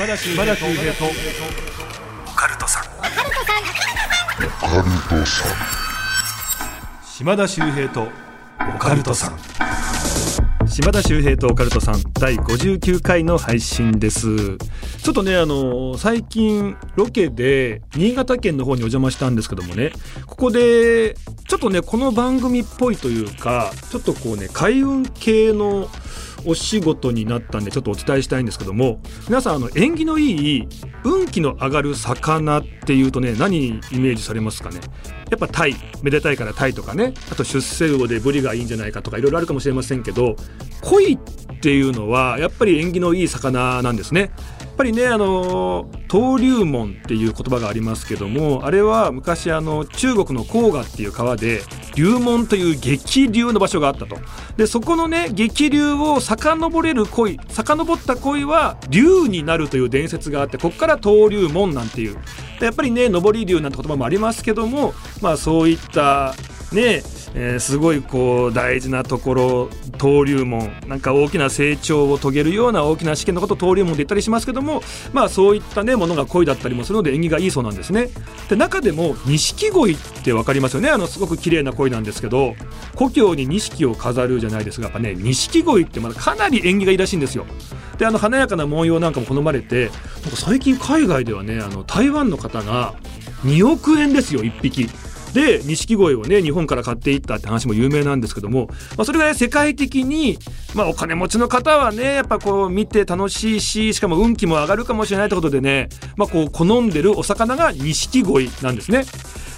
島田秀平と。オカルトさん。島田秀平とオカルトさん。島田秀平とオカルトさん第59回の配信です。ちょっとねあの最近ロケで新潟県の方にお邪魔したんですけどもね。ここでちょっとねこの番組っぽいというかちょっとこうね開運系のお仕事になったんでちょっとお伝えしたいんですけども皆さんあの縁起のいい運気の上がる魚っていうとね何イメージされますかね？やっぱタイめでたいからタイとかね。あと出世魚でブリがいいんじゃないかとかいろいろあるかもしれませんけど鯉っていうのはやっぱり縁起のいい魚なんですね。ぱりねあの登竜門っていう言葉がありますけどもあれは昔あの中国の黄河っていう川で流門という激流の場所があったと。でそこのね激流を遡れる鯉遡った鯉は竜になるという伝説があってここから登竜門なんていう。やっぱりね上り竜なんて言葉もありますけどもまあそういったねえー、すごいこう大事なところ登竜門なんか大きな成長を遂げるような大きな試験のことを登竜門って言ったりしますけどもまあそういったねものが恋だったりもするので縁起がいいそうなんですね。で中でも錦鯉って分かりますよね。あのすごく綺麗な鯉なんですけど故郷に錦を飾るじゃないですがやっぱね錦鯉ってまだかなり縁起がいいらしいんですよ。であの華やかな文様なんかも好まれてなんか最近海外ではねあの台湾の方が2億円ですよ1匹。で錦鯉をね日本から買っていったって話も有名なんですけども、まあ、それが、ね、世界的に、まあ、お金持ちの方はねやっぱこう見て楽しいししかも運気も上がるかもしれないってことでね、まあ、こう好んでるお魚が錦鯉なんですね。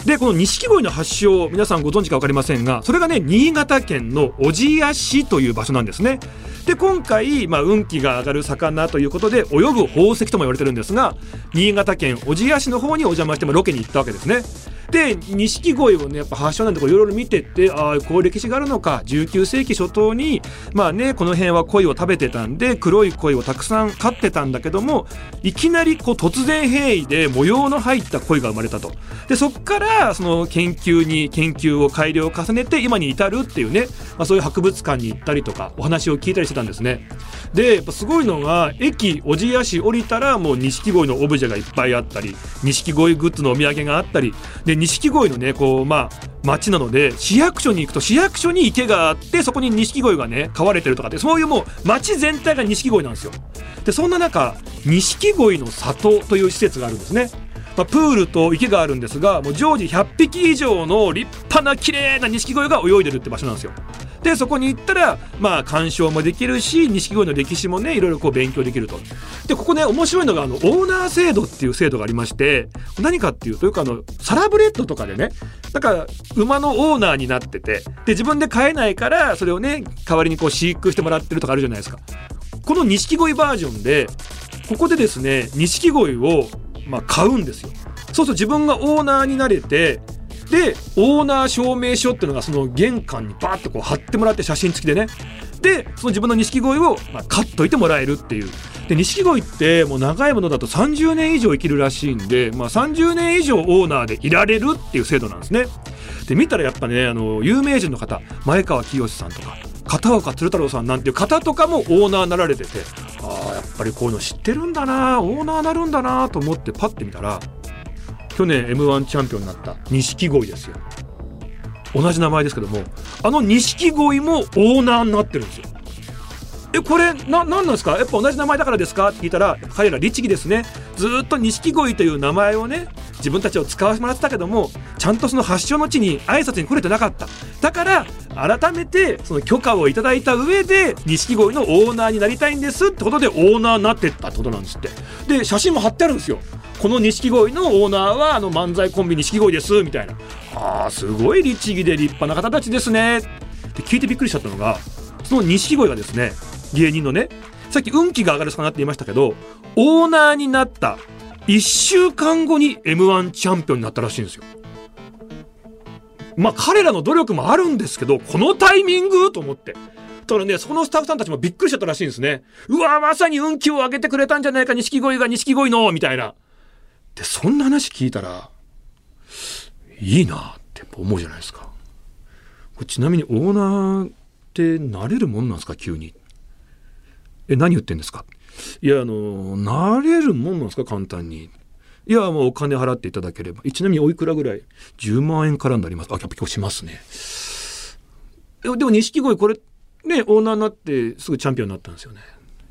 でこの錦鯉の発祥皆さんご存知か分かりませんがそれがね新潟県の小千谷市という場所なんですね。で今回、まあ、運気が上がる魚ということで泳ぐ宝石とも言われてるんですが新潟県小千谷市の方にお邪魔してロケに行ったわけですね。で錦鯉をねやっぱ発祥なんていろいろ見てってああこう歴史があるのか19世紀初頭にまあねこの辺は鯉を食べてたんで黒い鯉をたくさん飼ってたんだけどもいきなりこう突然変異で模様の入った鯉が生まれたとでそっからその研究に研究を改良を重ねて今に至るっていうね、まあ、そういう博物館に行ったりとかお話を聞いたりしてたんですね。でやっぱすごいのが駅小千谷市降りたらもう錦鯉のオブジェがいっぱいあったり錦鯉グッズのお土産があったり。で錦鯉のねこうまあ町なので市役所に行くと市役所に池があってそこに錦鯉がね飼われてるとかってそういうもう町全体が錦鯉なんですよ。でそんな中錦鯉の里という施設があるんですね。まあ、プールと池があるんですがもう常時100匹以上の立派な綺麗な錦鯉が泳いでるって場所なんですよ。でそこに行ったらまあ鑑賞もできるし錦鯉の歴史もねいろいろこう勉強できると。でここね面白いのがあのオーナー制度っていう制度がありまして何かっていうとよくあのサラブレッドとかでねなんか馬のオーナーになっててで自分で飼えないからそれをね代わりにこう飼育してもらってるとかあるじゃないですか。この錦鯉バージョンでここでですね錦鯉をまあ買うんですよ。そうすると自分がオーナーになれてでオーナー証明書っていうのがその玄関にバーッとこう貼ってもらって写真付きでね。でその自分の錦鯉を、まあ、買っといてもらえるっていう。で錦鯉ってもう長いものだと30年以上生きるらしいんで、まあ、30年以上オーナーでいられるっていう制度なんですね。で見たらやっぱねあの有名人の方前川清さんとか片岡鶴太郎さんなんていう方とかもオーナーになられててああやっぱりこういうの知ってるんだなオーナーなるんだなと思ってパッて見たら去年 m 1チャンピオンになった錦鯉ですよ。同じ名前ですけどもあの錦鯉もオーナーになってるんですよ。えこれな何なんですか？やっぱ同じ名前だからですか？って聞いたら彼ら律儀ですね。ずっと錦鯉という名前をね自分たちを使わせてもらってたけどもちゃんとその発祥の地に挨拶に来れてなかった。だから改めてその許可をいただいた上で錦鯉のオーナーになりたいんですってことでオーナーになってったってことなんですって。で写真も貼ってあるんですよ。この錦鯉のオーナーはあの漫才コンビ錦鯉ですみたいな。あーすごい律儀で立派な方たちですね。って聞いてびっくりしちゃったのがその錦鯉がですね芸人のねさっき運気が上がる魚って言いましたけどオーナーになった1週間後に m 1チャンピオンになったらしいんですよ。まあ彼らの努力もあるんですけどこのタイミングと思って。ただね、そのスタッフさんたちもびっくりしちゃったらしいんですね。うわまさに運気を上げてくれたんじゃないか、錦鯉が錦鯉のみたいな。で、そんな話聞いたら、いいなって思うじゃないですか。ちなみにオーナーってなれるもんなんですか、急に。え、何言ってんですか？いやあのなれるもんなんですか？簡単に。いやもうお金払っていただければ。ちなみにおいくらぐらい？10万円からになります。あやっぱ結構しますね。でも錦鯉これねオーナーになってすぐチャンピオンになったんですよね。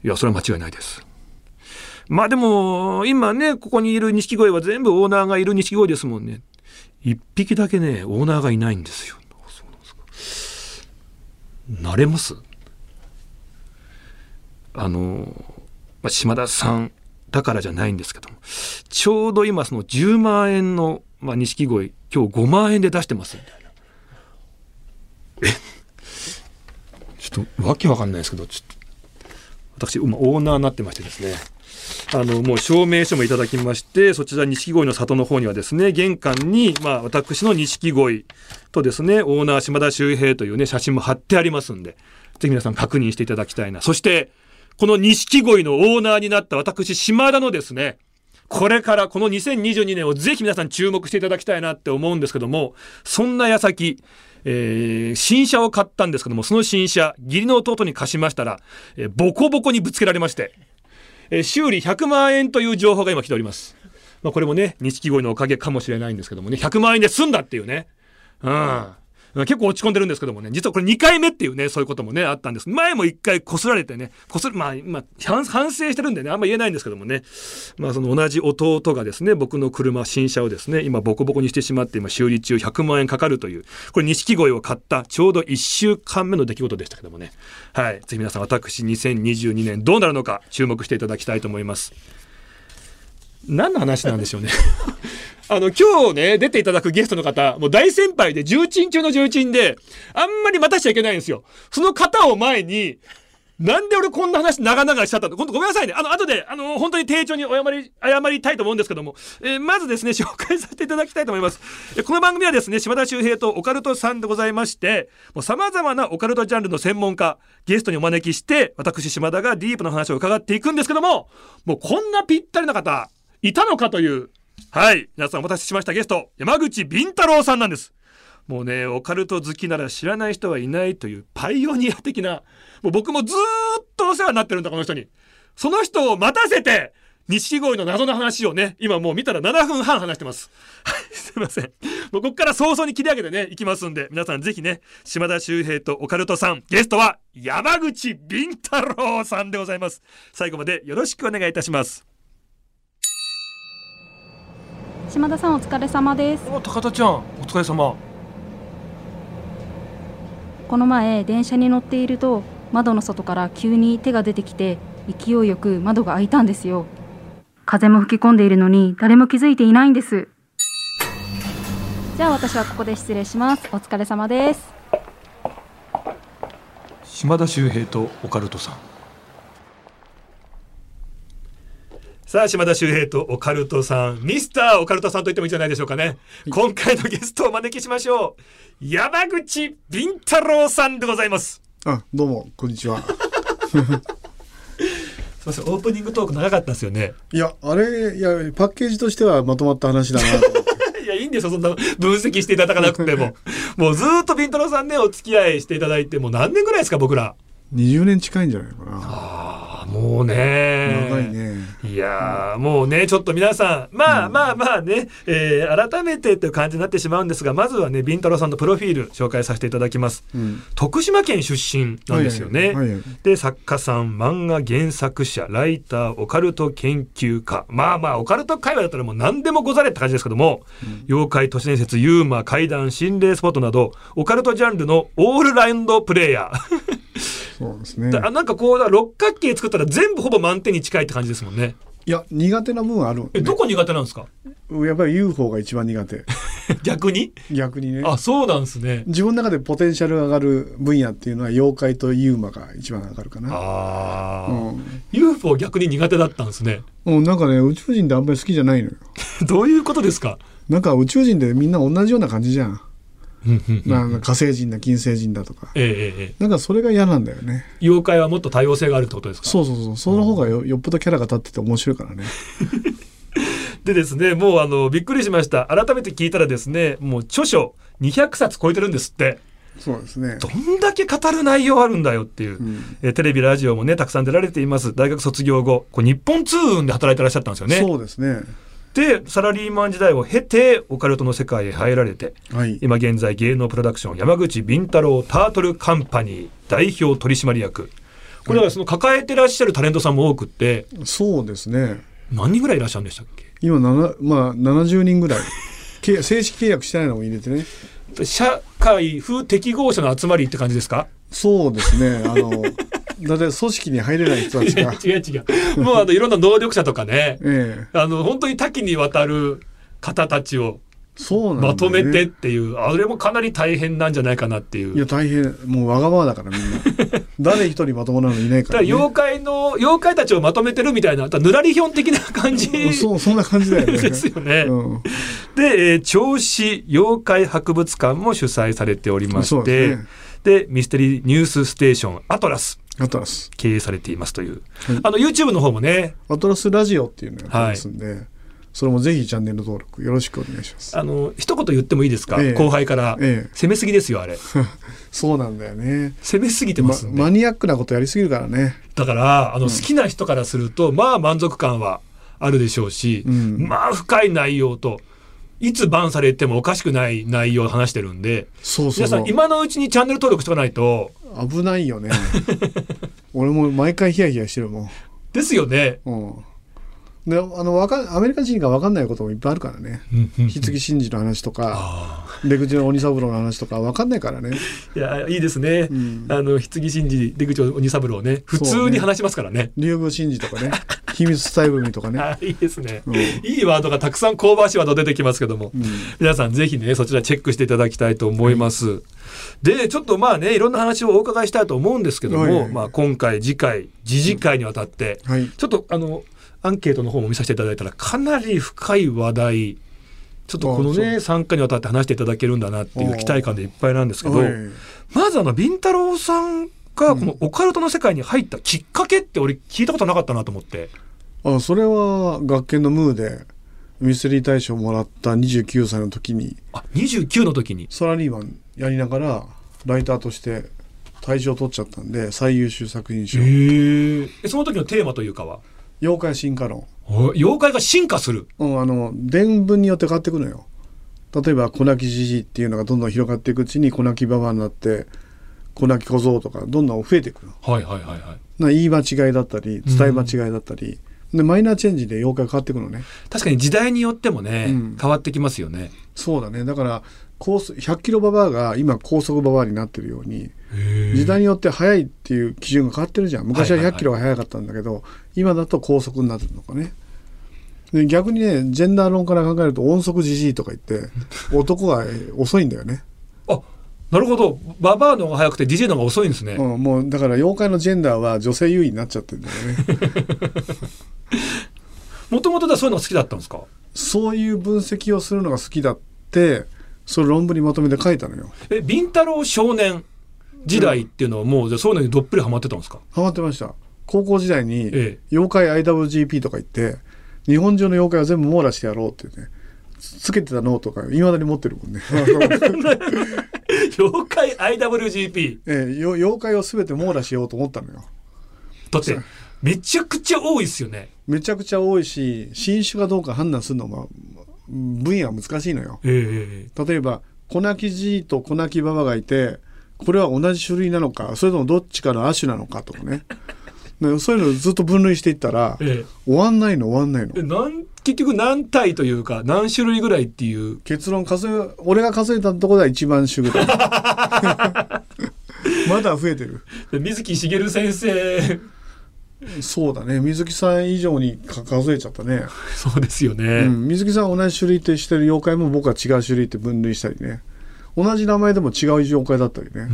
いやそれは間違いないです。まあでも今ねここにいる錦鯉は全部オーナーがいる錦鯉ですもんね。一匹だけねオーナーがいないんですよ。なれます？あの、まあ、島田さんだからじゃないんですけどもちょうど今その10万円の錦鯉、まあ、今日5万円で出してますみたいな。え？ちょっとわけわかんないですけどちょっと私今オーナーになってましてですね。あのもう証明書もいただきましてそちら錦鯉の里の方にはですね玄関に、まあ、私の錦鯉とですねオーナー島田秀平というね写真も貼ってありますんでぜひ皆さん確認していただきたいな。そしてこの錦鯉のオーナーになった私島田のですねこれからこの2022年をぜひ皆さん注目していただきたいなって思うんですけどもそんな矢先えー、新車を買ったんですけどもその新車義理の弟に貸しましたら、えー、ボコボコにぶつけられましてえ修理100万円という情報が今来ております。まあ、これもね、錦鯉のおかげかもしれないんですけどもね、100万円で済んだっていうね。うん。結構落ち込んでるんですけどもね、実はこれ2回目っていうね、そういうこともね、あったんです。前も1回擦られてね、擦る、まあ、まあ、反省してるんでね、あんま言えないんですけどもね、まあ、その同じ弟がですね、僕の車、新車をですね、今ボコボコにしてしまって、今修理中100万円かかるという、これ錦鯉を買ったちょうど1週間目の出来事でしたけどもね、はい、ぜひ皆さん、私2022年どうなるのか注目していただきたいと思います。何の話なんでしょうね あの、今日ね、出ていただくゲストの方、もう大先輩で、重鎮中の重鎮で、あんまり待たしちゃいけないんですよ。その方を前に、なんで俺こんな話長々しちゃったの？本当ごめんなさいね。あの、後で、あの、本当に丁重にお謝り、謝りたいと思うんですけども、えー、まずですね、紹介させていただきたいと思います。えこの番組はですね、島田秀平とオカルトさんでございまして、もう様々なオカルトジャンルの専門家、ゲストにお招きして、私島田がディープな話を伺っていくんですけども、もうこんなぴったりな方、いたのかという。はい。皆さんお待たせしましたゲスト山口敏太郎さんなんです。もうねオカルト好きなら知らない人はいないというパイオニア的なもう僕もずっとお世話になってるんだこの人に。その人を待たせて錦鯉の謎の話をね今もう見たら7分半話してます。はいすいません。もうここから早々に切り上げてね行きますんで皆さんぜひね島田秀平とオカルトさんゲストは山口敏太郎さんでございます。最後までよろしくお願いいたします島田さんお疲れ様です。高田ちゃんお疲れ様。この前電車に乗っていると窓の外から急に手が出てきて勢いよく窓が開いたんですよ。風も吹き込んでいるのに誰も気づいていないんです。じゃあ私はここで失礼します。お疲れ様です。島田秀平とオカルトさんさあ、島田秀平とオカルトさん、ミスターオカルトさんと言ってもいいんじゃないでしょうかね。今回のゲストをお招きしましょう。山口敏太郎さんでございます。あ、どうも、こんにちは。すみません、オープニングトーク長かったですよね。いや、あれ、いや、パッケージとしてはまとまった話だな いや、いいんですよ、そんな分析していただかなくても。もうずっと敏太郎さんね、お付き合いしていただいて、もう何年ぐらいですか、僕ら。20年近いんじゃないかな。もうね。長いね。いやもうね、ちょっと皆さん、まあまあまあね、えー、改めてという感じになってしまうんですが、まずはね、ビンタロさんのプロフィール紹介させていただきます。うん、徳島県出身なんですよね。はいはい、で、作家さん、漫画原作者、ライター、オカルト研究家。まあまあ、オカルト界隈だったらもう何でもござれって感じですけども、うん、妖怪、都市伝説、ユーマ、怪談、心霊スポットなど、オカルトジャンルのオールラウンドプレイヤー。そうですね。なんかこう六角形作ったら全部ほぼ満点に近いって感じですもんね。いや苦手な部分ある、ね、えどこ苦手なんですか？やっぱり UFO が一番苦手。逆に？逆にね。あそうなんですね。自分の中でポテンシャル上がる分野っていうのは妖怪とユーマが一番上がるかな。ああ、うん、UFO 逆に苦手だったんですね。うんなんかね宇宙人ってあんまり好きじゃないのよ。どういうことですか？なんか宇宙人でみんな同じような感じじゃんなん火星人だ金星人だとか、ええ、なんかそれが嫌なんだよね。妖怪はもっと多様性があるってことですか？そうそうそう。その方がよよっぽどキャラが立ってて面白いからね。でですねもうあのびっくりしました。改めて聞いたらですねもう著書200冊超えてるんですって。そうですね。どんだけ語る内容あるんだよっていう、うん、えテレビラジオもねたくさん出られています。大学卒業後こ日本通運で働いてらっしゃったんですよね。そうですねでサラリーマン時代を経てオカルトの世界へ入られて、はい、今現在芸能プロダクション山口敏太郎タートルカンパニー代表取締役。これはその抱えてらっしゃるタレントさんも多くってそうですね。何人ぐらいいらっしゃるんでしたっけ？今まあ70人ぐらい。正式契約してないのも入れてね。社会不適合者の集まりって感じですか？そうですね。あのだって組織に入れない人たちが。違う違うもうあのいろんな能力者とかね、ええ、あの本当に多岐にわたる方たちをそうなん、ね、まとめてっていうあれもかなり大変なんじゃないかなっていう。いや大変。もうわがままだからみんな。誰一人まともなのいないから、ね、だから妖怪の妖怪たちをまとめてるみたいなぬらりひょん的な感じ。そうそんな感じだよね。ですよね、うん、で、えー、銚子妖怪博物館も主催されておりましてで、ね、ミステリーニュースステーションアトラスアトラス経営されていますという、はい、あの YouTube の方もね。アトラスラジオっていうのやってますんで、はい。それもぜひチャンネル登録よろしくお願いします。あの一言言ってもいいですか、ええ、後輩から、え、攻めすぎですよあれ。そうなんだよね。攻めすぎてます、ま、マニアックなことやりすぎるからね。だからあの、うん、好きな人からするとまあ満足感はあるでしょうし、うん、まあ深い内容と。いつバンされてもおかしくない内容を話してるんでそうそう皆さん今のうちにチャンネル登録しておかないと。危ないよね。俺も毎回ヒヤヒヤしてるもん。ですよね、うんであのわかアメリカ人が分かんないこともいっぱいあるからね。棺真嗣の話とか出口の鬼三郎の話とか分かんないからね。いやいいですね、うん、あの棺真嗣出口鬼三郎ね。普通に話しますからね。竜宮真司とかね。秘密伝え文とかね。いいですね、うん、いいワードがたくさん香ばしいワード出てきますけども、うん、皆さんぜひねそちらチェックしていただきたいと思います、でちょっとまあねいろんな話をお伺いしたいと思うんですけども、はい、まあ、今回次回次次回にわたって、はい、ちょっとあのアンケートの方も見させていただいたらかなり深い話題ちょっとこのね参加にわたって話していただけるんだなっていう期待感でいっぱいなんですけどまずあのビンタロウさんがこのオカルトの世界に入ったきっかけって俺聞いたことなかったなと思って。あそれは学研のムーでミステリー大賞をもらった29歳の時に。あ29の時に。サラリーマンやりながらライターとして大賞を取っちゃったんで最優秀作品賞。へえその時のテーマというかは？妖怪進化論。妖怪が進化する、うん、あの伝聞によって変わっていくのよ。例えば粉木じじいっていうのがどんどん広がっていくうちに粉木ババアになって粉木小僧とかどんどん増えていくの。はいはいはいはい。な言い間違いだったり伝え間違いだったり、うん、でマイナーチェンジで妖怪変わっていくのね。確かに時代によってもね、うん、変わってきますよね。そうだね。だから高100キロババアが今高速ババアになってるように時代によって速いっていう基準が変わってるじゃん。昔は100キロが速かったんだけど、はいはいはい、今だと高速になってるのかね。で逆にねジェンダー論から考えると音速じじいとか言って 男が遅いんだよね。あなるほど。ババアの方が速くて DJ の方が遅いんですね、うん、もうだから妖怪のジェンダーは女性優位になっちゃってるんだよね。もともとそういうのが好きだったんですか？そういう分析をするのが好きだってそれ論文にまとめて書いたのよ。えビンタロウ少年時代っていうのはもう、じゃそういうのにどっぷりハマってたんですか？ハマってました。高校時代に、妖怪 IWGP とか言って日本中の妖怪を全部網羅してやろうってねつけてたノートがいまだに持ってるもんね。妖怪 IWGP ええ妖怪を全て網羅しようと思ったのよ。だってめちゃくちゃ多いですよね。めちゃくちゃ多いし新種かどうか判断するのも分野は難しいのよ、えー、例えば粉木じと粉木馬場がいてこれは同じ種類なのかそれともどっちかの亜種なのかとかね。そういうのをずっと分類していったら、ええ、終わんないの終わんないの。なん結局何体というか何種類ぐらいっていう。結論数え俺が数えたところでは一番種ぐらいまだ増えてる。水木しげる先生そうだね。水木さん以上に数えちゃったね。そうですよね、うん、水木さん同じ種類ってしてる妖怪も僕は違う種類って分類したりね。同じ名前でも違う妖怪だったりね。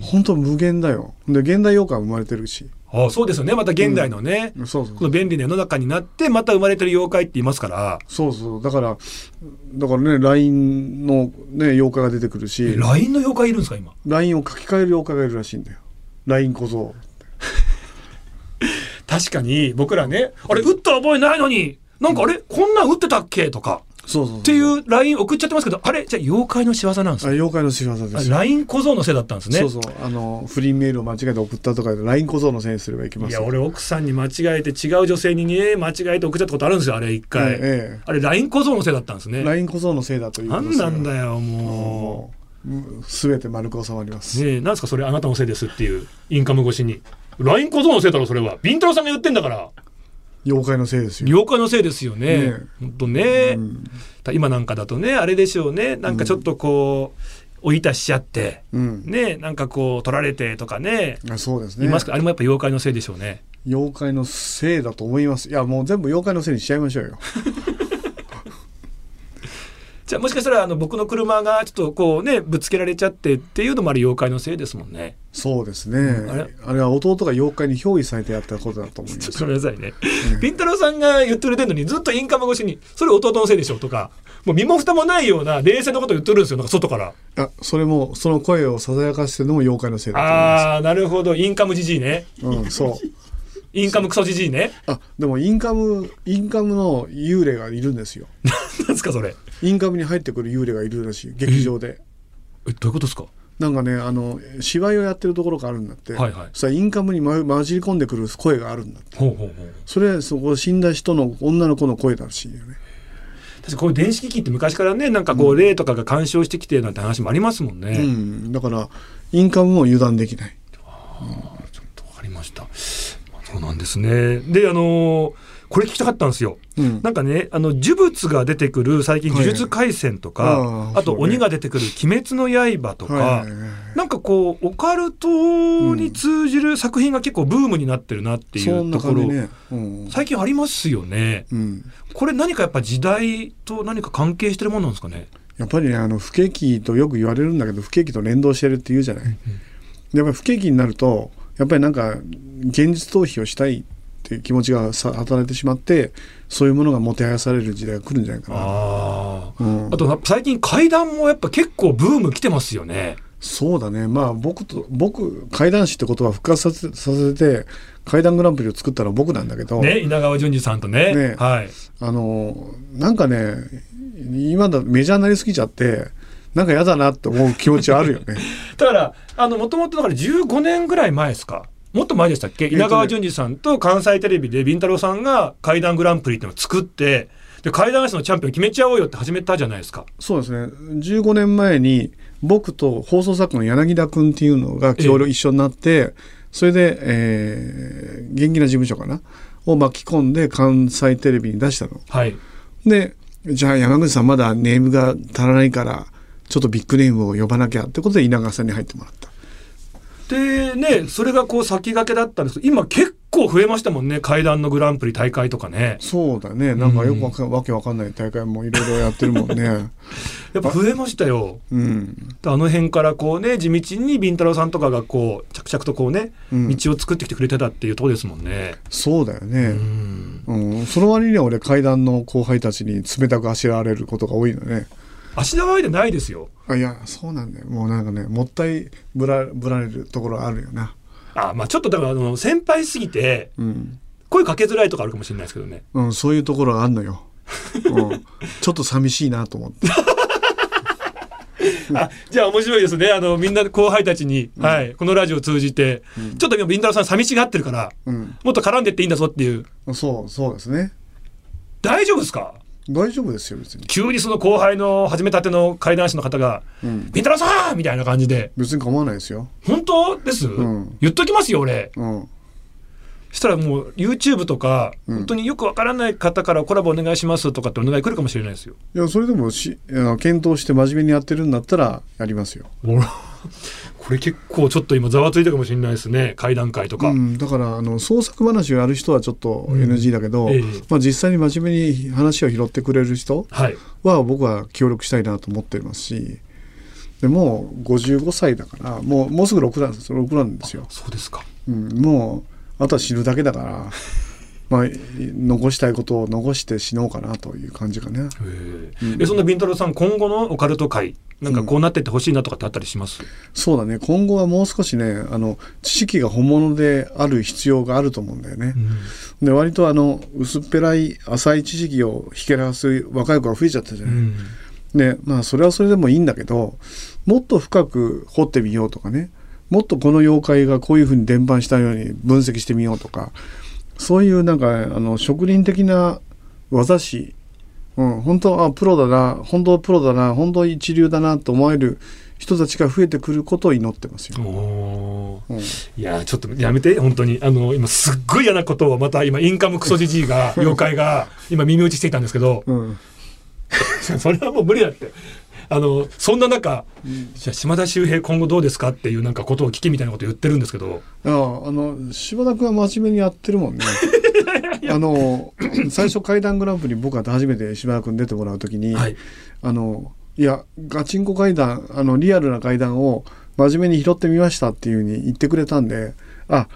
本当無限だよ。で現代妖怪も生まれてるし。ああそうですよね。また現代のね、うん、そうそう。この便利な世の中になってまた生まれてる妖怪って言いますから。そうそうだからだからね LINE の、ね、妖怪が出てくるし。LINE の妖怪いるんですか今？LINE を書き換える妖怪がいるらしいんだよ。LINE 小僧確かに僕らねあれ打った覚えないのになんかあれこんなん打ってたっけとかそうそうっていう LINE 送っちゃってますけどあれじゃあ妖怪の仕業なんですか？あ妖怪の仕業です。よ LINE 小僧のせいだったんですね。そうそう。あの不倫メールを間違えて送ったとかで LINE 小僧のせいにすればいきますよ。いや俺奥さんに間違えて違う女性にね間違えて送っちゃったことあるんですよあれ一回、ええあれ LINE 小僧のせいだったんですね。LINE 小僧のせいだというこなんなんだよももうすべて丸く収まります、うねえなんですかそれあなたのせいですっていうインカム越しに LINE 小僧のせいだろそれは。ビンタロウさんが言ってんだから。妖怪のせいですよ。妖怪のせいですよね。ねえ。ほんとね、うん。今なんかだとねあれでしょうね。なんかちょっとこうおいたしちゃってうん。ねなんかこう取られてとかね。あそうですね。言いますか？あれもやっぱ妖怪のせいでしょうね。妖怪のせいだと思います。いやもう全部妖怪のせいにしちゃいましょうよ。じゃあもしかしたらあの僕の車がちょっとこうねぶつけられちゃってっていうのもあれ妖怪のせいですもんねそうですね、あれ？あれは弟が妖怪に憑依されてやったことだと思いまちょっすとごめんなさいね。ピンタロウさんが言ってくれてるのにずっとインカム越しにそれ弟のせいでしょとかもう身も蓋もないような冷静なこと言ってるんですよなんか外から。あそれもその声をささやかしてるのも妖怪のせいだと思いまああなるほど。インカムじじいね。すうんそう。インカムクソじじいね。あでもインカムインカムの幽霊がいるんですよ。なんですかそれ。インカムに入ってくる幽霊がいるらしい劇場で。えどういうことですか？なんかねあの芝居をやってるところがあるんだって、はいはい。そインカムに、ま、混じり込んでくる声があるんだって。ほうほうほう。それそこ死んだ人の女の子の声だらしいよね。確かこういう電子機器って昔からねなんかこう霊とかが干渉してきてなんて話もありますもんね、うん。だからインカムも油断できない。ちょっとわかりました。そうなんですね。で、あのーこれ聞きたかったんですよ。うん。なんかね、あの呪物が出てくる最近はい。呪術廻戦とか、あーあと鬼が出てくる鬼滅の刃とか、はいはいはいなんかこうオカルトに通じる作品が結構ブームになってるなっていうところ、ね、うん。最近ありますよね。うん、これ何かやっぱ時代と何か関係してるものなんですかね？やっぱりねあの不景気とよく言われるんだけど不景気と連動してるって言うじゃない、でやっぱり不景気になるとやっぱりなんか現実逃避をしたいっていう気持ちがさ働いてしまってそういうものがもてはやされる時代が来るんじゃないかな、ああ。うんあと最近怪談もやっぱ結構ブーム来てますよね。そうだねまあ僕と僕怪談師ってことは復活させさせて怪談グランプリを作ったのは僕なんだけど、ね、稲川淳二さんとね。ねはい。あのなんかね今だメジャーになりすぎちゃってなんか嫌だなって思う気持ちはあるよね。だから、あの、もともとだから15年ぐらい前ですか。もっと前でしたっけ、稲川淳二さんと関西テレビでビンタロウさんが怪談グランプリっていうのを作って、で、怪談師のチャンピオン決めちゃおうよって始めたじゃないですか。そうですね15年前に僕と放送作家の柳田君っていうのが協力一緒になってそれで、えー元気な事務所かな？を巻き込んで関西テレビに出したの。はい。でじゃあ山口さんまだネームが足らないからちょっとビッグネームを呼ばなきゃってことで稲川さんに入ってもらった。で、ね、それがこう先駆けだったんですけど、今結構増えましたもんね。怪談のグランプリ大会とかね。そうだねなんかよくわか,、わけわかんない大会もいろいろやってるもんね。やっぱ増えましたよ。うんあの辺からこうね、地道にビンタロウさんとかがこう、着々とこうね、うん道を作ってきてくれてたっていうところですもんね。そうだよね。うん。うん、その割には俺階段の後輩たちに冷たくあしらわれることが多いのね。足長いでないですよ。あいやそうなんだよもうなんかねもったいぶらぶられるところがあるよな。あまあちょっとだからあの先輩すぎてうん、声かけづらいとかあるかもしれないですけどね。うん、そういうところがあるのよ。うん、ちょっと寂しいなと思って。あじゃあ面白いですね。あのみんな後輩たちに、はいこのラジオを通じて、ちょっと今ビンタロウさん寂しがってるから、うん、もっと絡んでっていいんだぞっていう。そうそうですね。大丈夫ですか？大丈夫ですよ別に。急にその後輩の始めたての怪談師の方が、うん、ビンタロウさんみたいな感じで、別に構わないですよ。本当です？ん言っときますよ俺。うん、したらもう YouTube とか、うん。本当によくわからない方からコラボお願いしますとかってお願い来るかもしれないですよ。いやそれでもし検討して真面目にやってるんだったらやりますよ。これ結構ちょっと今ざわついたかもしれないですね。怪談会とか。うん、だからあの創作話をやる人はちょっと NG だけど、ええ。まあ、実際に真面目に話を拾ってくれる人は僕は協力したいなと思ってますしでもう55歳だからもうもうすぐ6なんです6なんですよ、そうですか。うん、もうあとは死ぬだけだから まあ残したいことを残して死のうかなという感じかね。へええそんなビンタロウさん今後のオカルト界なんかこうなってってほしいなとかってあったりします、そうだね。今後はもう少しねあの知識が本物である必要があると思うんだよね。で割とあの薄っぺらい浅い知識をひけらす若い子が増えちゃったじゃない。うん。でまあそれはそれでもいいんだけどもっと深く掘ってみようとかねもっとこの妖怪がこういうふうに伝播したように分析してみようとかそういうなんかあの職人的な技師、うん、本当あプロだな本当プロだな本当一流だなと思える人たちが増えてくることを祈ってますよ。うん。いやーちょっとやめて本当にあの今すっごい嫌なことをまた今インカムクソジジイが妖怪が今耳打ちしていたんですけどうん それはもう無理だって。あのそんな中、じゃあ島田秀平今後どうですかっていうなんかことを聞きみたいなこと言ってるんですけど。あの柴田君は真面目にやってるもんね。あの 最初怪談グランプリに僕が初めて柴田君出てもらう時に、はい。あのいやガチンコ怪談あのリアルな怪談を真面目に拾ってみましたっていうふうに言ってくれたんであ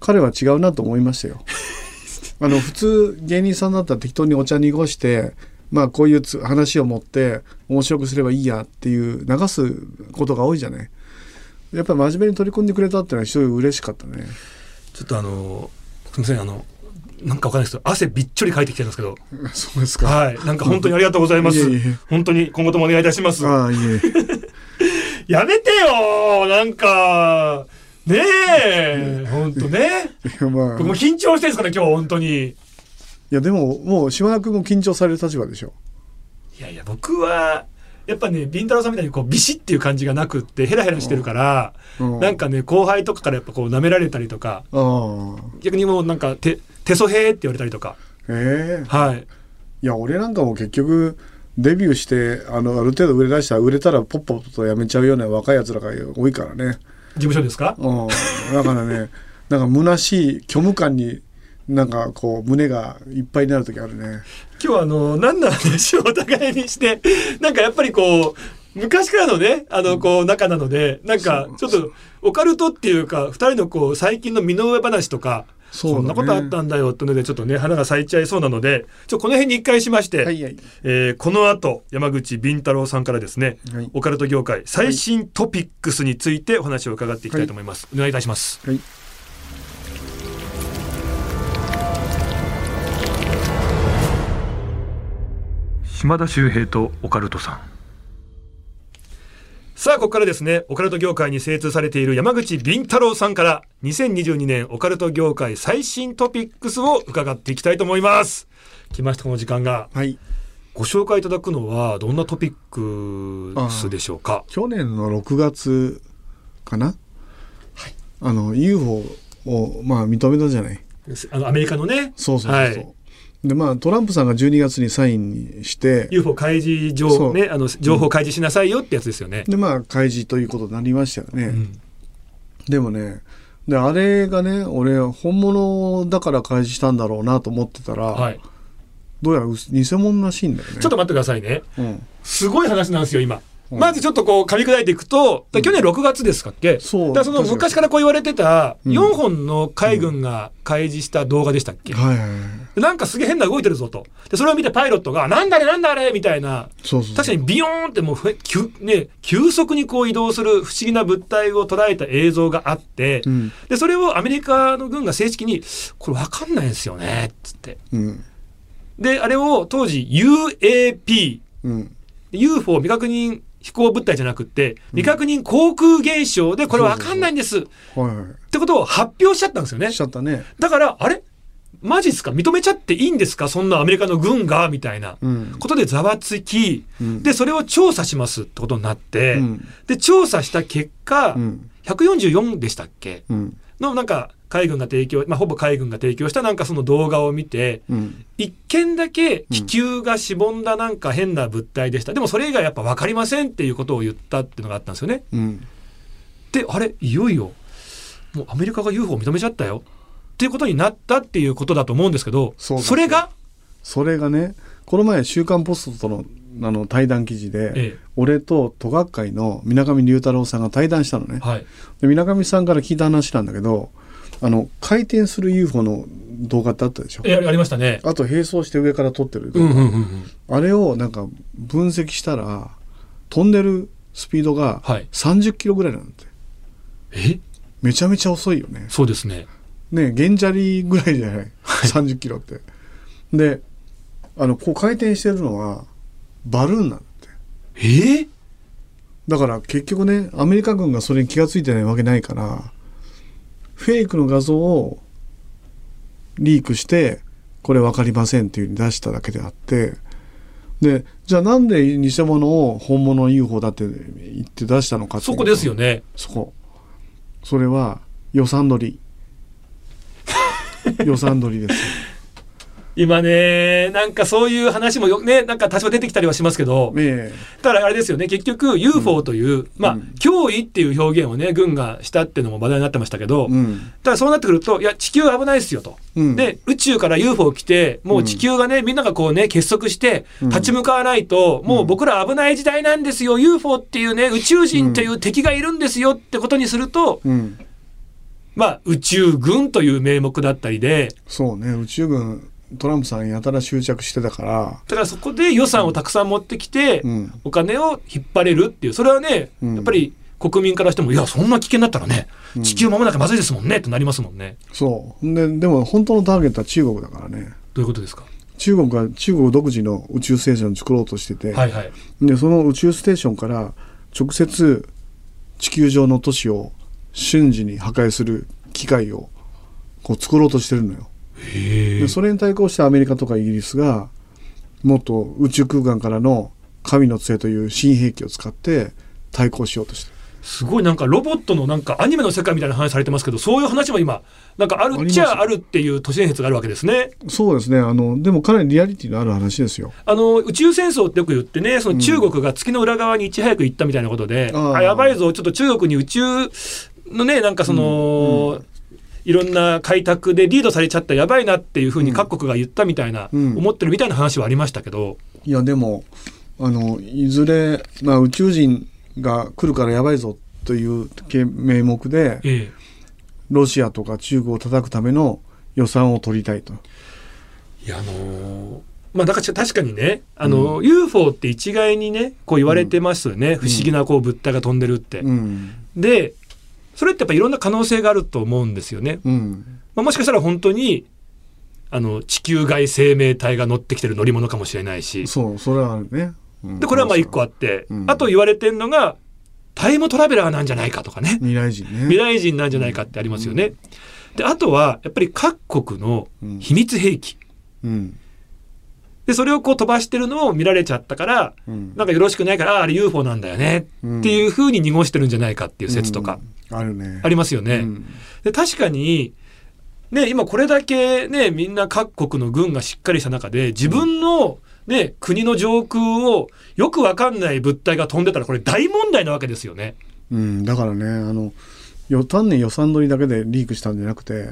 彼は違うなと思いましたよ。あの普通芸人さんだったら適当にお茶濁してまあこういうつ話を持って面白くすればいいやっていう流すことが多いじゃない。やっぱり真面目に取り組んでくれたっていうのは非常に嬉しかったね。ちょっとあのすみませんあのなんかわかんないですけど汗びっちょりかいてきてるんですけど。そうですか。はい。なんか本当にありがとうございます。いえいえ。本当に今後ともお願いいたします。ああいえ。やめてよなんか。ねえ。本当ね。まあ。僕も緊張してるんですから今日本当にいやでももう島田君も緊張される立場でしょ。いやいや僕はやっぱねビンタロウさんみたいにこうビシッっていう感じがなくってヘラヘラしてるから、うんなんかね後輩とかからやっぱこう舐められたりとかああ。逆にもうなんか手手そへーって言われたりとかええはいいや俺なんかも結局デビューしてあのある程度売れ出したら売れたらポッポッとやめちゃうような若いやつらが多いからね。事務所ですか？うん。だからねなんか虚しい虚無感になんかこう胸がいっぱいになる時あるね。今日はあの何の話を お互いにしてなんかやっぱりこう昔からのねあのこう仲なのでなんかちょっとオカルトっていうか二人のこう最近の身の上話とかそんなことあったんだよってのでちょっとね花が咲いちゃいそうなのでちょこの辺に一回しまして、はいはい。えーこの後山口敏太郎さんからですね、はい。オカルト業界最新トピックスについてお話を伺っていきたいと思います、お願いいたします。はい。島田秀平とオカルトさんさあここからですねオカルト業界に精通されている山口敏太郎さんから2022年オカルト業界最新トピックスを伺っていきたいと思います来ましたこの時間がはい。ご紹介いただくのはどんなトピックスでしょうか？去年の6月かな？あの UFO をまあ認めたじゃない。あのアメリカのねそうそうそうそう。はいでまあトランプさんが12月にサインにして。UFO 開示そう。上ねあの情報開示しなさいよってやつですよね、でまあ開示ということになりましたよね。うん。でもねであれがね俺本物だから開示したんだろうなと思ってたら、はい、どうやら嘘偽物らしいんだよね。ちょっと待ってくださいね。うん、すごい話なんですよ今、うんまずちょっとこう噛み砕いていくとだ去年6月ですかっけ、そうだからその昔からこう言われてたうん。4本の海軍が開示した動画でしたっけ、はいはいはい。なんかすげえ変な動いてるぞと。でそれを見てパイロットが「なんだあれなんだあれ」みたいな。そうそう確かにビヨーンってもうふ急,、ね、急速にこう移動する不思議な物体を捉えた映像があって、うん。でそれをアメリカの軍が正式に「これ分かんないんですよね」っつって。うん。であれを当時 UAP うん。UFO 未確認飛行物体じゃなくって未確認航空現象でこれ分かんないんです。ってことを発表しちゃったんですよね。い。しちゃったね。だからあれ？マジっすか？認めちゃっていいんですか？そんなアメリカの軍がみたいな。うん。ことでざわつき。うん。でそれを調査しますってことになって、うん。で調査した結果、うん。144でしたっけ？うん。のなんか海軍が提供、まあ、ほぼ海軍が提供したなんかその動画を見てうん。一見だけ気球がしぼんだなんか変な物体でした、でもそれ以外やっぱ分かりませんっていうことを言ったっていうのがあったんですよね。うん。であれ？いよいよ。もうアメリカが UFO を認めちゃったよ。っていうことになったっていうことだと思うんですけどそれが、それがねこの前「週刊ポスト」とのあの対談記事で、え俺と都学会の水上龍太郎さんが対談したのね。え、。はい、で水上さんから聞いた話なんだけどあの回転する UFO の動画ってあったでしょ？えありましたね。あと並走して上から撮ってるうんうんうんうん。あれをなんか分析したら飛んでるスピードがはい。30キロぐらいなんて。え？めちゃめちゃ遅いよね。そうですね。ね原砂利ぐらいじゃない？30キロって。であのこう回転してるのはバルーンなんだって。え？ー、だから結局ねアメリカ軍がそれに気が付いてないわけないからフェイクの画像をリークしてこれ分かりませんっていうふうに出しただけであってでじゃあなんで偽物を本物の UFO だって言って出したのかっていうとそこですよね。そこ。それは予算取り。予算取りですよ今ねなんかそういう話もよねなんか多少出てきたりはしますけどえただあれですよね結局 UFO という、まあうん。脅威っていう表現をね軍がしたっていうのも話題になってましたけど、えうん。ただそうなってくるといや地球危ないですよと。うん。で宇宙から UFO 来てもう地球がね、みんながこうね結束してうん。立ち向かわないと、もう僕ら危ない時代なんですよ UFO っていうね宇宙人という敵がいるんですよってことにすると、うん。まあ宇宙軍という名目だったりでそうね宇宙軍トランプさんやたら執着してたから。だからそこで予算をたくさん持ってきて、うん。お金を引っ張れるっていう。それはね、うん。やっぱり国民からしてもいやそんな危険だったらねうん。地球守らなきゃまずいですもんねってなりますもんね。そう。ででも本当のターゲットは中国だからね。どういうことですか？中国が中国独自の宇宙ステーションを作ろうとしてて、はいはい。でその宇宙ステーションから直接地球上の都市を瞬時に破壊する機械をこう作ろうとしてるのよ。でそれに対抗してアメリカとかイギリスがもっと宇宙空間からの神の杖という新兵器を使って対抗しようとしてる。すごいなんかロボットのなんかアニメの世界みたいな話されてますけどそういう話も今なんかあるっちゃあるっていう都市伝説があるわけですね。そうですね。あのでもかなりリアリティのある話ですよ。あの宇宙戦争ってよく言ってねその中国が月の裏側にいち早く行ったみたいなことで、あー。あやばいぞちょっと中国に宇宙のねなんかその、いろんな開拓でリードされちゃったやばいなっていうふうに各国が言ったみたいな、うん。思ってるみたいな話はありましたけど、いやでもあのいずれ、まあ、宇宙人が来るからやばいぞという名目でええ、ロシアとか中国を叩くための予算を取りたいと。いやあのーまあだから確かにねあの、UFO って一概にねこう言われてますよね、不思議なこう物体が飛んでるって。うん。でそれってやっぱいろんな可能性があると思うんですよね。うん。まあ、もしかしたら本当にあの地球外生命体が乗ってきてる乗り物かもしれないし。そうそれはあるね。うん。でこれはまあ一個あって、うん。あと言われてるのがタイムトラベラーなんじゃないかとかね。未来人ね。未来人なんじゃないかってありますよね。であとはやっぱり各国の秘密兵器。うんでそれをこう飛ばしてるのを見られちゃったからうんなんかよろしくないからあれ UFO なんだよねっていうふうに濁してるんじゃないかっていう説とかうんあるね。ありますよね。うんで確かにね今これだけねみんな各国の軍がしっかりした中で自分のね国の上空をよくわかんない物体が飛んでたらこれ大問題なわけですよね。うん、だからねあのよ単に予算取りだけでリークしたんじゃなくて、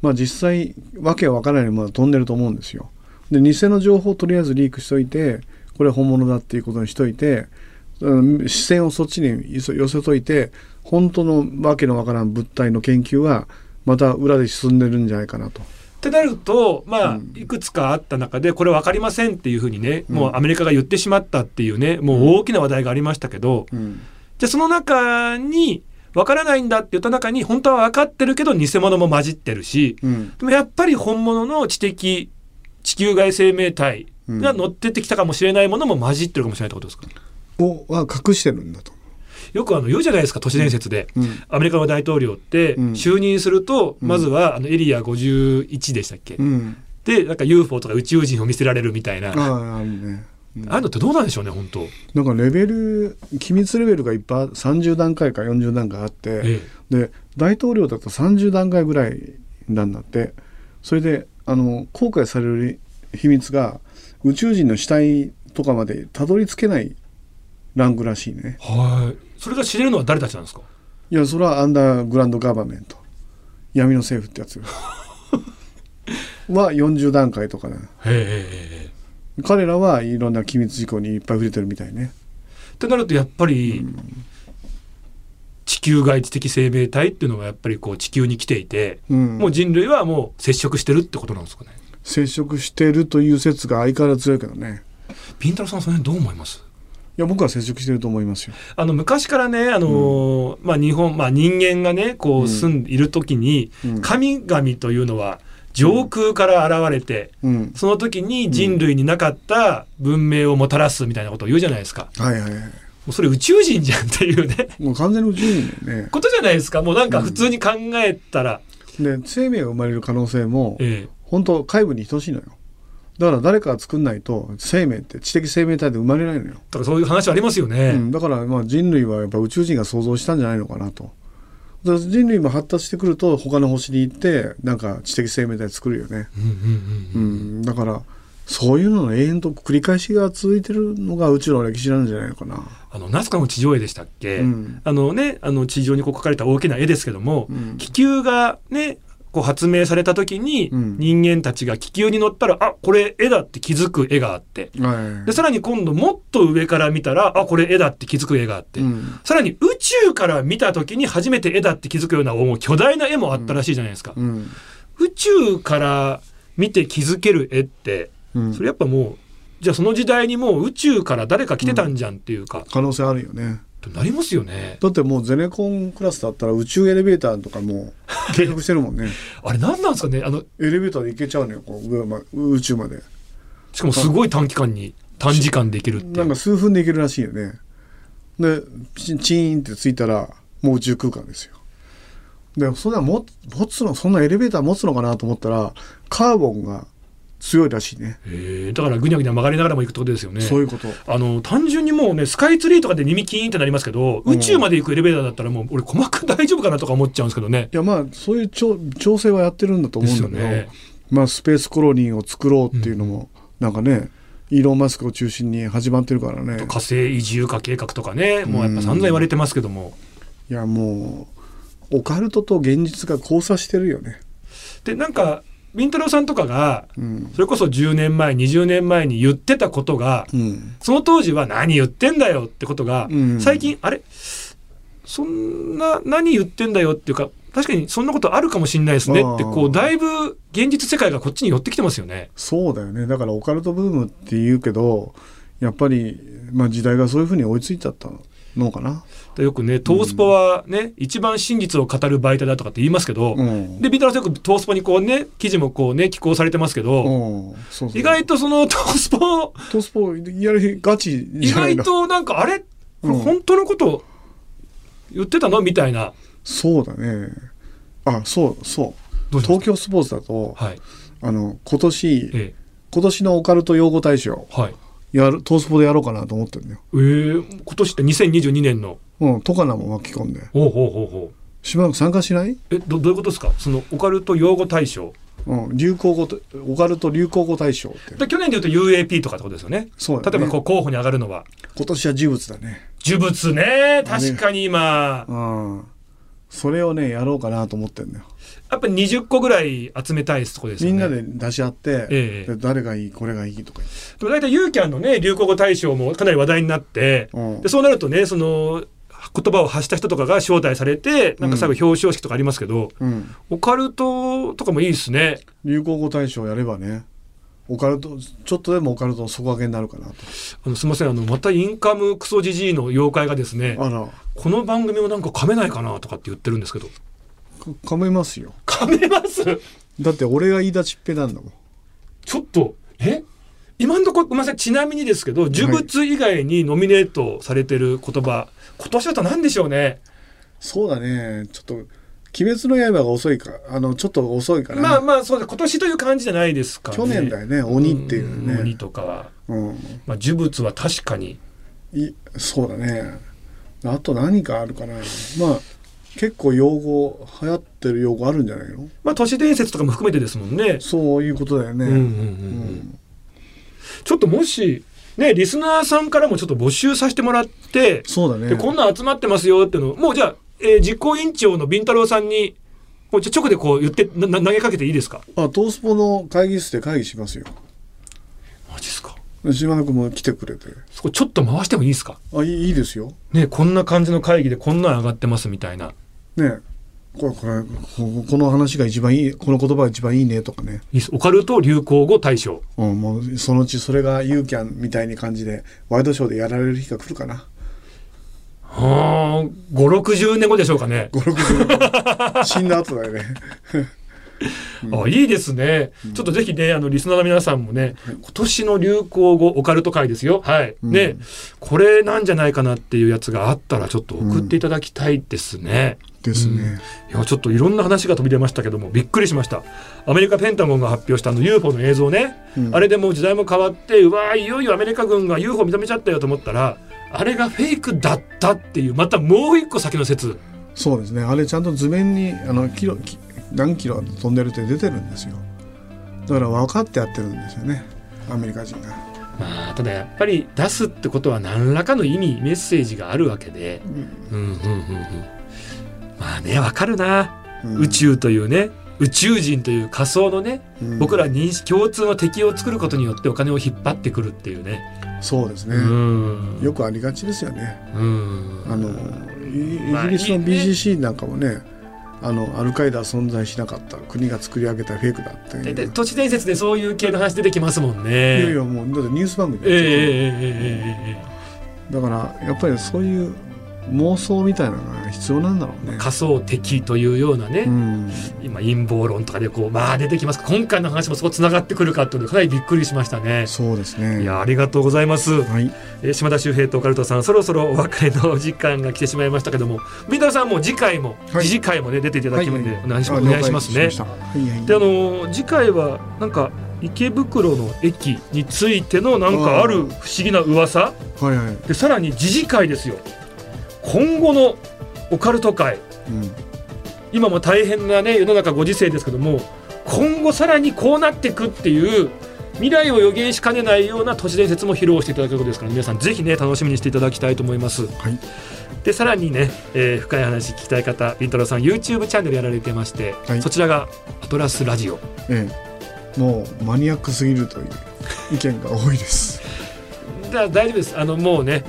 まあ、実際わけわからないものが飛んでると思うんですよ。で偽の情報をとりあえずリークしといてこれ本物だっていうことにしといて、うん、視線をそっちに寄せといて本当のわけのわからん物体の研究はまた裏で進んでるんじゃないかなと。ってなるとまあうん。いくつかあった中でこれ分かりませんっていうふうにねうん。もうアメリカが言ってしまったっていうねもう大きな話題がありましたけどうん。じゃあその中に分からないんだって言った中に本当は分かってるけど偽物も混じってるしうん。でもやっぱり本物の知的地球外生命体が乗ってってきたかもしれないものも混じってるかもしれないってことですか、をは隠してるんだと。よくあの言うじゃないですか都市伝説で、うん。アメリカの大統領ってうん。就任すると、うん。まずはあのエリア51でしたっけ、うん、でなんか UFO とか宇宙人を見せられるみたいな。ああね。うん。あいうのってどうなんでしょうね本当、なんかレベル機密レベルがいっぱい30段階か40段階あって、えで大統領だと30段階ぐらいなんだって。それであの公開される秘密が宇宙人の死体とかまでたどり着けないランクらしいね。えはい。それが知れるのは誰たちなんですか？いやそれはアンダーグラウンドガバメント。闇の政府ってやつ。は40段階とかねへえ彼らはいろんな機密事項にいっぱい触れてるみたいね。ってなるとやっぱり、地球外知的生命体っていうのがやっぱりこう地球に来ていて、うん。もう人類はもう接触してるってことなんですかね。接触してるという説が相変わらず強いけどね。ピンタロさんその辺どう思います？いや僕は接触してると思いますよ。あの昔からね、あのーまあ、日本、まあ、人間がねこううん。住んでいる時に、うん。神々というのは上空から現れて、うん、その時に人類になかった文明をもたらすみたいなことを言うじゃないですか。はいはいはい。もうそれ宇宙人じゃんっていうねもう完全に宇宙人だよね。ことじゃないですかもうなんか普通に考えたら、で生命が生まれる可能性もええ本当外部に等しいのよ。だから誰かが作んないと生命って知的生命体で生まれないのよ。だからそういう話ありますよね。うん、だからまあ人類はやっぱ宇宙人が想像したんじゃないのかなと。人類も発達してくると他の星に行ってなんか知的生命体作るよね。うんうんうんうん、だからそういうのの永遠と繰り返しが続いてるのが宇宙の歴史なんじゃないのかな。あのナスカの地上絵でしたっけ、うん。あのねあの地上にこう描かれた大きな絵ですけども、うん。気球がねこう発明された時に、うん。人間たちが気球に乗ったらあこれ絵だって気づく絵があって。はい。でさらに今度もっと上から見たらあこれ絵だって気づく絵があって、うん。さらに宇宙から見た時に初めて絵だって気づくようなもう巨大な絵もあったらしいじゃないですか。うん。宇宙から見て気づける絵ってうんそれやっぱもうじゃあその時代にもう宇宙から誰か来てたんじゃんっていうか、可能性あるよね。となりますよね。だってもうゼネコンクラスだったら宇宙エレベーターとかもう計画してるもんね。あれ何なんですかね？あのエレベーターで行けちゃうのよ、こう上ま宇宙まで。しかもすごい短期間に短時間で行けるってなんか数分で行けるらしいよね。で、チチーンって着いたらもう宇宙空間ですよ。で、そんなも持つの、そんなエレベーター持つのかなと思ったら、カーボンが強いらしいね。へえだからぐにゃぐにゃ曲がりながらも行くってことですよね。そういうこと。あの単純にもうねスカイツリーとかで耳キーンってなりますけど、うん宇宙まで行くエレベーターだったらもう俺鼓膜大丈夫かなとか思っちゃうんですけどね。いや、まあ、そういう調調整はやってるんだと思うんだけど、ねまあ、スペースコロニーを作ろうっていうのも、なんかね、イーロン・マスクを中心に始まってるからね。火星移住化計画とかねもうやっぱ散々言われてますけども。いや、もう、オカルトと現実が交差してるよね。でなんかビンタロウさんとかがうん。それこそ10年前20年前に言ってたことがうん。その当時は何言ってんだよってことが、うん最近あれ？そんな何言ってんだよっていうか確かにそんなことあるかもしれないですねってこうだいぶ現実世界がこっちに寄ってきてますよね。そうだよね。だからオカルトブームって言うけど、やっぱり、まあ時代がそういうふうに追いついちゃったのかな。でよくねトースポはね、一番真実を語る媒体だとかって言いますけど、うん。でビンタロウさんよくトースポにこうね記事もこうね寄稿されてますけど、うん。そうそう。意外とそのトースポトスポ、やりガチ意。外となんかあれ？これうん本当のこと言ってたの？みたいな。そうだね。あ、そう、そう。東京スポーツだと、はい。あの、今年、え今年のオカルト用語大賞、え。はい。やる、トースポでやろうかなと思ってるんだよ。えー、今年って2022年の。うん、トカナも巻き込んで。ほうほうほうほう。しばらく参加しない？え、ど、どういうことですか？そのオカルト用語大賞。うん、流行語と、オカルト流行語大賞って。で去年で言うと UAP とかってことですよね。そうだね例えばこう候補に上がるのは。今年は呪物だね。呪物ね。確かに今、うん。それをね、やろうかなと思ってんだよ。やっぱ20個ぐらい集めたいとこですよね。みんなで出し合って、ええで誰がいい、これがいいとか。でも大体ユーキャンのね、流行語大賞もかなり話題になって、うんでそうなるとね、その、言葉を発した人とかが招待されて、なんか最後表彰式とかありますけど、うん。オカルトとかもいいですね。流行語大賞やればね、オカルト、ちょっとでもオカルトの底上げになるかなと。あのすみません、あの、またインカムクソジジイの妖怪がですね、この番組をなんか噛めないかなとかって言ってるんですけど。か噛めますよ。噛めます？だって俺が言い出しっぺなんだもん。ちょっと、え？今のところ、ごめんなさい、ちなみにですけど、呪物以外にノミネートされてる言葉、今年だと何でしょうね？そうだね、ちょっと、鬼滅の刃が遅いか、あの、ちょっと遅いかな。まあまあ、そうです。今年という感じじゃないですか、ね。去年だよね、鬼っていうね。ん鬼とかは。うん。まあ、呪物は確かに。いそうだね。あと何かあるかな。まあ、結構用語、流行ってる用語あるんじゃないの？まあ、都市伝説とかも含めてですもんね。そういうことだよね。うんうんうんううんんちょっともし、ね、リスナーさんからもちょっと募集させてもらって、そうだね。でこんなん集まってますよっていうのをもうじゃあ、えー実行委員長のビンタロウさんにもう直でこう言って投げかけていいですか？あ、トースポの会議室で会議しますよ。マジですか島田君も来てくれて。そこちょっと回してもいいですか？あ、いいいいですよ。ねこんな感じの会議でこんなん上がってますみたいなねこれこれここの話が一番いいこの言葉が一番いいねとかね、オカルト流行語大賞。うん、もうそのうちそれがユーキャンみたいに感じでワイドショーでやられる日が来るかな。はあ560年後でしょうかね、560 死んだ後だよね。あいいですね、ちょっとぜひねあのリスナーの皆さんもね、今年の流行語オカルト会ですよ。はい、うん。ね。これなんじゃないかなっていうやつがあったらちょっと送っていただきたいですね、ですね、いやちょっといろんな話が飛び出ましたけどもびっくりしました。アメリカペンタゴンが発表したあの UFO の映像ね、うん。あれでもう時代も変わってうわーいよいよアメリカ軍が UFO 認めちゃったよと思ったらあれがフェイクだったっていうまたもう一個先の説。そうですね。あれちゃんと図面にあのキロき何キロ飛んでるって出てるんですよ。だから分かってやってるんですよね。アメリカ人が、まあただやっぱり出すってことは何らかの意味メッセージがあるわけで。うんうんうんうんまあねわかるな、うん。宇宙というね宇宙人という仮想のね、うん。僕ら認識共通の敵を作ることによってお金を引っ張ってくるっていうね、そうですね、うん。よくありがちですよね。うん。あのイギリスの BGC なんかもねあのアルカイダは存在しなかった国が作り上げたフェイクだっていう。でで都市伝説でそういう系の話出てきますもんね。いやいやもうだってニュース番組えええだよえええ。だからやっぱりそういう妄想みたいなのが必要なんだろうね。仮想敵というようなね、うん、今陰謀論とかでこうまあ出てきます今回の話もそこつながってくるかっていうのでかなりびっくりしましたね。そうですね。いやありがとうございます、はい、えー島田秀平とオカルトさんそろそろお別れのお時間が来てしまいましたけども三田さんも次回も、はい次次回もね出ていただきますので、はいお願いしますあお願いしますね。はいはい。であの次回はなんか池袋の駅についてのなんかある不思議な噂？はいはい。でさらに次次回ですよ今後のオカルト界うん、今も大変なね世の中ご時世ですけども今後さらにこうなっていくっていう未来を予言しかねないような都市伝説も披露していただけることですから皆さんぜひね楽しみにしていただきたいと思います。はい。でさらにね、えー深い話聞きたい方ビントロさん YouTube チャンネルやられてまして、はい。そちらがアトラスラジオ。ええ、もうマニアックすぎるという意見が多いです。だ大丈夫です。あのもうね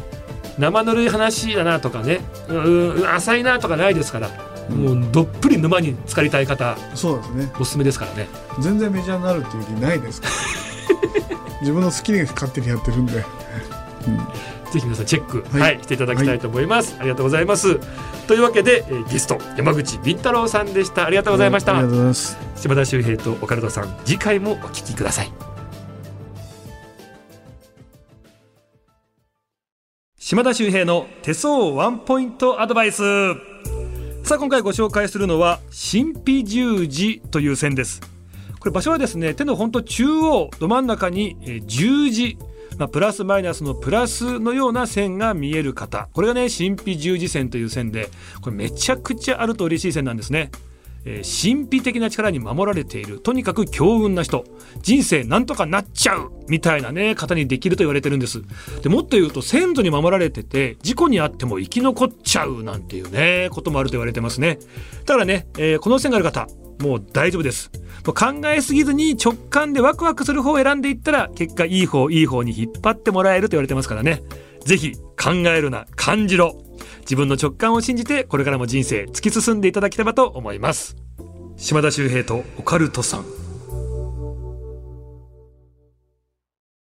生ぬるい話だなとかね。うんうん浅いなとかないですから、もうどっぷり沼に浸かりたい方そうですね。おすすめですからね。全然メジャーになるっていう気ないですから。自分の好きに勝手にやってるんで。うん。ぜひ皆さんチェック、ははいいしていただきたいと思います、ありがとうございます。というわけで、えーゲスト山口敏太郎さんでした。ありがとうございました、ありがとうございます。島田秀平とオカルトさん次回もお聞きください島田秀平の手相ワンポイントアドバイス。さあ今回ご紹介するのは神秘十字という線です。これ場所はですね手の本当中央ど真ん中に十字まあ、プラスマイナスのプラスのような線が見える方。これがね神秘十字線という線でこれめちゃくちゃあると嬉しい線なんですね。えー神秘的な力に守られている。とにかく強運な人。人生なんとかなっちゃう。みたいなね方にできると言われてるんです。でもっと言うと先祖に守られてて事故にあっても生き残っちゃう。なんていうねこともあると言われてますね。だからね、えーこの線がある方もう大丈夫です。考えすぎずに直感でワクワクする方を選んでいったら結果いい方いい方に引っ張ってもらえると言われてますからね。ぜひ考えるな。感じろ。自分の直感を信じてこれからも人生突き進んでいただければと思います。島田秀平とオカルトさん。